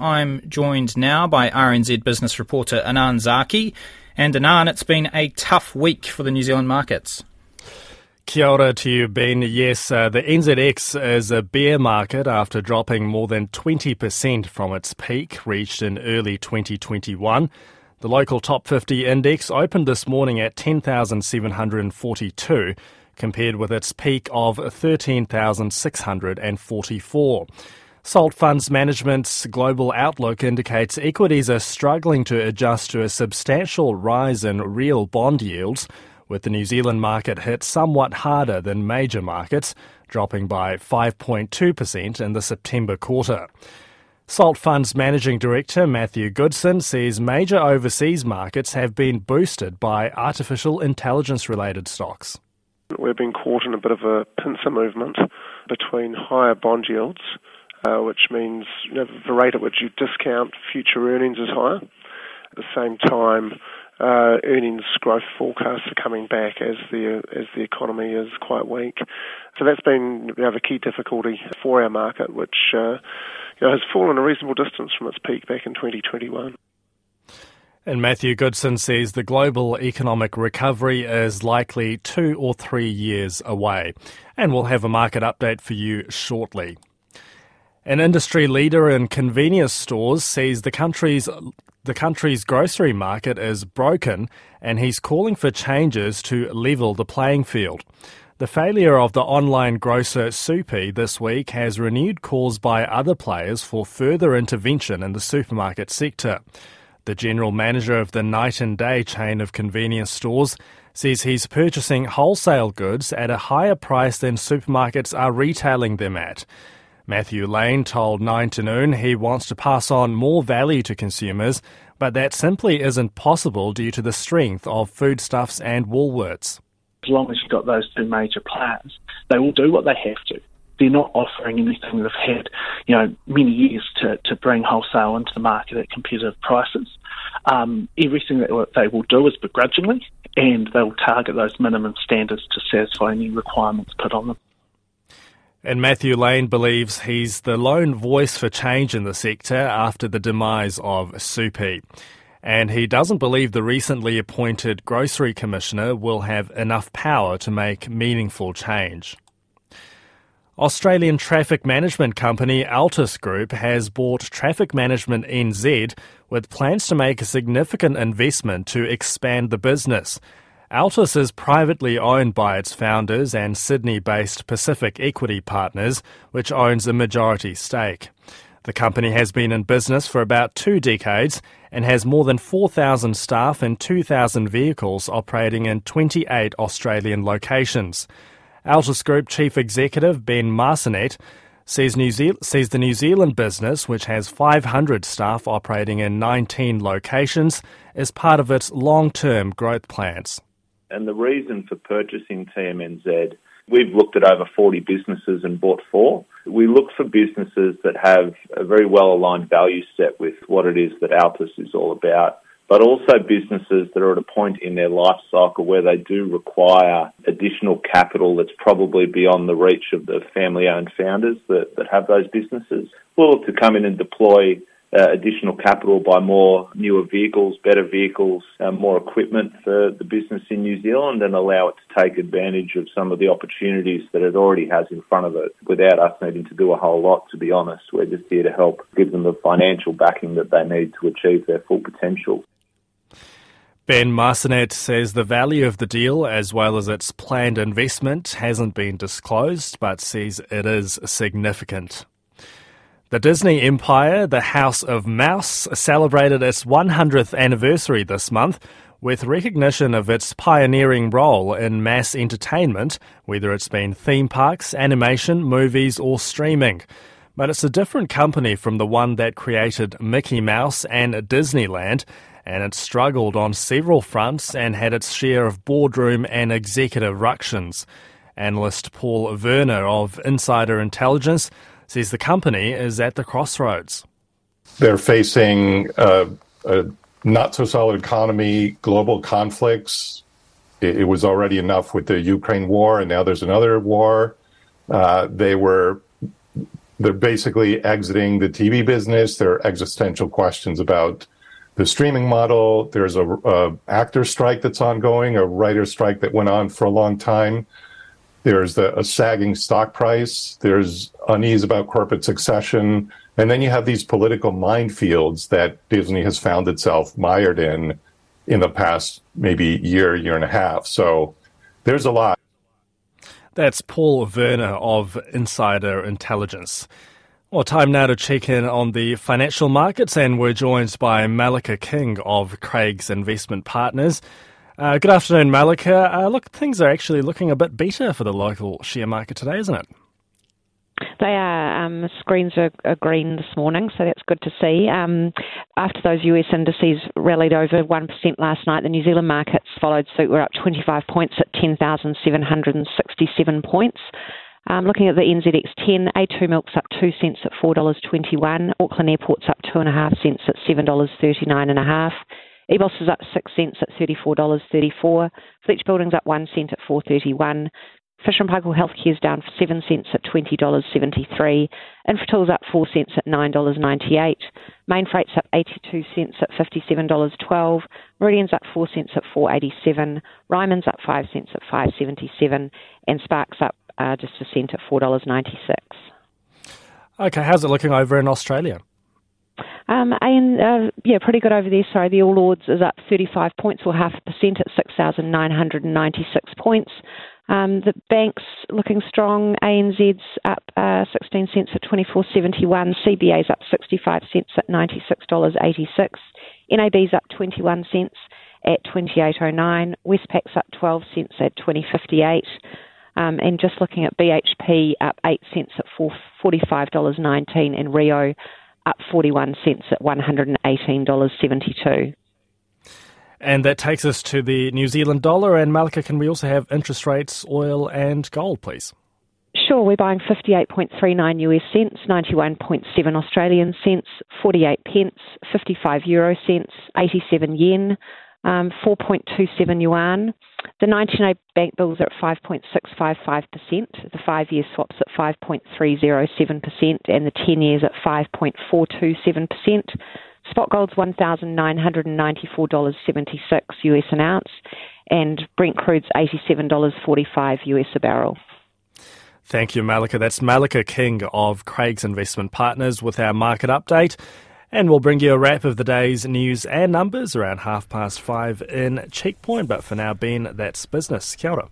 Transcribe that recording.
I'm joined now by RNZ business reporter Anan Zaki. And Anan, it's been a tough week for the New Zealand markets. Kia ora to you, Ben. Yes, uh, the NZX is a bear market after dropping more than 20% from its peak reached in early 2021. The local top 50 index opened this morning at 10,742, compared with its peak of 13,644. Salt Funds Management's global outlook indicates equities are struggling to adjust to a substantial rise in real bond yields with the New Zealand market hit somewhat harder than major markets, dropping by 5.2% in the September quarter. Salt Fund's Managing Director Matthew Goodson says major overseas markets have been boosted by artificial intelligence related stocks. We've been caught in a bit of a pincer movement between higher bond yields, uh, which means you know, the rate at which you discount future earnings is higher. At the same time, uh, earnings growth forecasts are coming back as the as the economy is quite weak. So that's been you know, the key difficulty for our market, which uh, you know, has fallen a reasonable distance from its peak back in 2021. And Matthew Goodson says the global economic recovery is likely two or three years away. And we'll have a market update for you shortly. An industry leader in convenience stores says the country's the country's grocery market is broken and he's calling for changes to level the playing field. The failure of the online grocer Supie this week has renewed calls by other players for further intervention in the supermarket sector. The general manager of the night and day chain of convenience stores says he's purchasing wholesale goods at a higher price than supermarkets are retailing them at. Matthew Lane told 9 to noon he wants to pass on more value to consumers, but that simply isn't possible due to the strength of foodstuffs and Woolworths. As long as you've got those two major players, they will do what they have to. They're not offering anything they've had, you know, many years to, to bring wholesale into the market at competitive prices. Um, everything that they will do is begrudgingly, and they'll target those minimum standards to satisfy any requirements put on them. And Matthew Lane believes he's the lone voice for change in the sector after the demise of Supie. And he doesn't believe the recently appointed Grocery Commissioner will have enough power to make meaningful change. Australian traffic management company Altus Group has bought Traffic Management NZ with plans to make a significant investment to expand the business. Altus is privately owned by its founders and Sydney based Pacific Equity Partners, which owns a majority stake. The company has been in business for about two decades and has more than 4,000 staff and 2,000 vehicles operating in 28 Australian locations. Altus Group Chief Executive Ben Marcinet New Ze- the New Zealand business, which has 500 staff operating in 19 locations, is part of its long term growth plans. And the reason for purchasing TMNZ, we've looked at over 40 businesses and bought four. We look for businesses that have a very well aligned value set with what it is that Altus is all about, but also businesses that are at a point in their life cycle where they do require additional capital that's probably beyond the reach of the family owned founders that, that have those businesses. We'll look to come in and deploy uh, additional capital by more newer vehicles, better vehicles, uh, more equipment for the business in New Zealand and allow it to take advantage of some of the opportunities that it already has in front of it without us needing to do a whole lot, to be honest. We're just here to help give them the financial backing that they need to achieve their full potential. Ben Marcinet says the value of the deal, as well as its planned investment, hasn't been disclosed, but says it is significant. The Disney empire, the House of Mouse, celebrated its 100th anniversary this month with recognition of its pioneering role in mass entertainment, whether it's been theme parks, animation, movies, or streaming. But it's a different company from the one that created Mickey Mouse and Disneyland, and it struggled on several fronts and had its share of boardroom and executive ructions. Analyst Paul Verna of Insider Intelligence says the company is at the crossroads. They're facing a not so solid economy, global conflicts. It, it, was already enough with the Ukraine war, and now there's another war. Uh, they were they're basically exiting the TV business. There are existential questions about the streaming model. There's a, a actor strike that's ongoing, a writer strike that went on for a long time. There's the, a sagging stock price. There's unease about corporate succession. And then you have these political minefields that Disney has found itself mired in in the past maybe year, year and a half. So there's a lot. That's Paul Verna of Insider Intelligence. Well, time now to check in on the financial markets, and we're joined by Malika King of Craigs Investment Partners. Uh, good afternoon, Malika. Uh, look, things are actually looking a bit better for the local share market today, isn't it? They are. Um, screens are, are, green this morning, so that's good to see. Um, after those US indices rallied over 1% last night, the New Zealand markets followed suit. We're up 25 points at 10,767 points. Um, looking at the NZX10, A2 milk's up 2 cents at $4.21. Auckland Airport's up 2.5 cents at $7.39.5. EBOS is up 6 cents at $34.34. Fletch Building's up 1 cent at 4.31. Fisher & Paykel Healthcare is down 7 cents at $20.73. Infratil's up 4 cents at $9.98. Mainfreight's up 82 cents at $57.12. Meridian's up 4 cents at 4.87. Ryman's up 5 cents at 5.77. And Spark's up uh, just a cent at $4.96. Okay, how's it looking over in Australia? Um, and uh, yeah, pretty good over there. Sorry, the All Ords is up 35 points or half a percent at 6,996 points. Um, the bank's looking strong. ANZ's up uh, 16 cents at 24.71. CBA's up 65 cents at 96.86. NAB's up 21 cents at 28.09. Westpac's up 12 cents at 20.58. Um, and just looking at BHP up 8 cents at $45.19 and Rio up 41 cents at $118.72. And that takes us to the New Zealand dollar. And Malika, can we also have interest rates, oil, and gold, please? Sure, we're buying 58.39 US cents, 91.7 Australian cents, 48 pence, 55 euro cents, 87 yen, um, 4.27 yuan. The 99 bank bills are at 5.655%, the five year swaps at 5.307%, and the 10 years at 5.427%. Spot gold's $1,994.76 US an ounce, and Brent crude's $87.45 US a barrel. Thank you, Malika. That's Malika King of Craigs Investment Partners with our market update. And we'll bring you a wrap of the day's news and numbers around half past five in Checkpoint. But for now, Ben, that's business. Kia ora.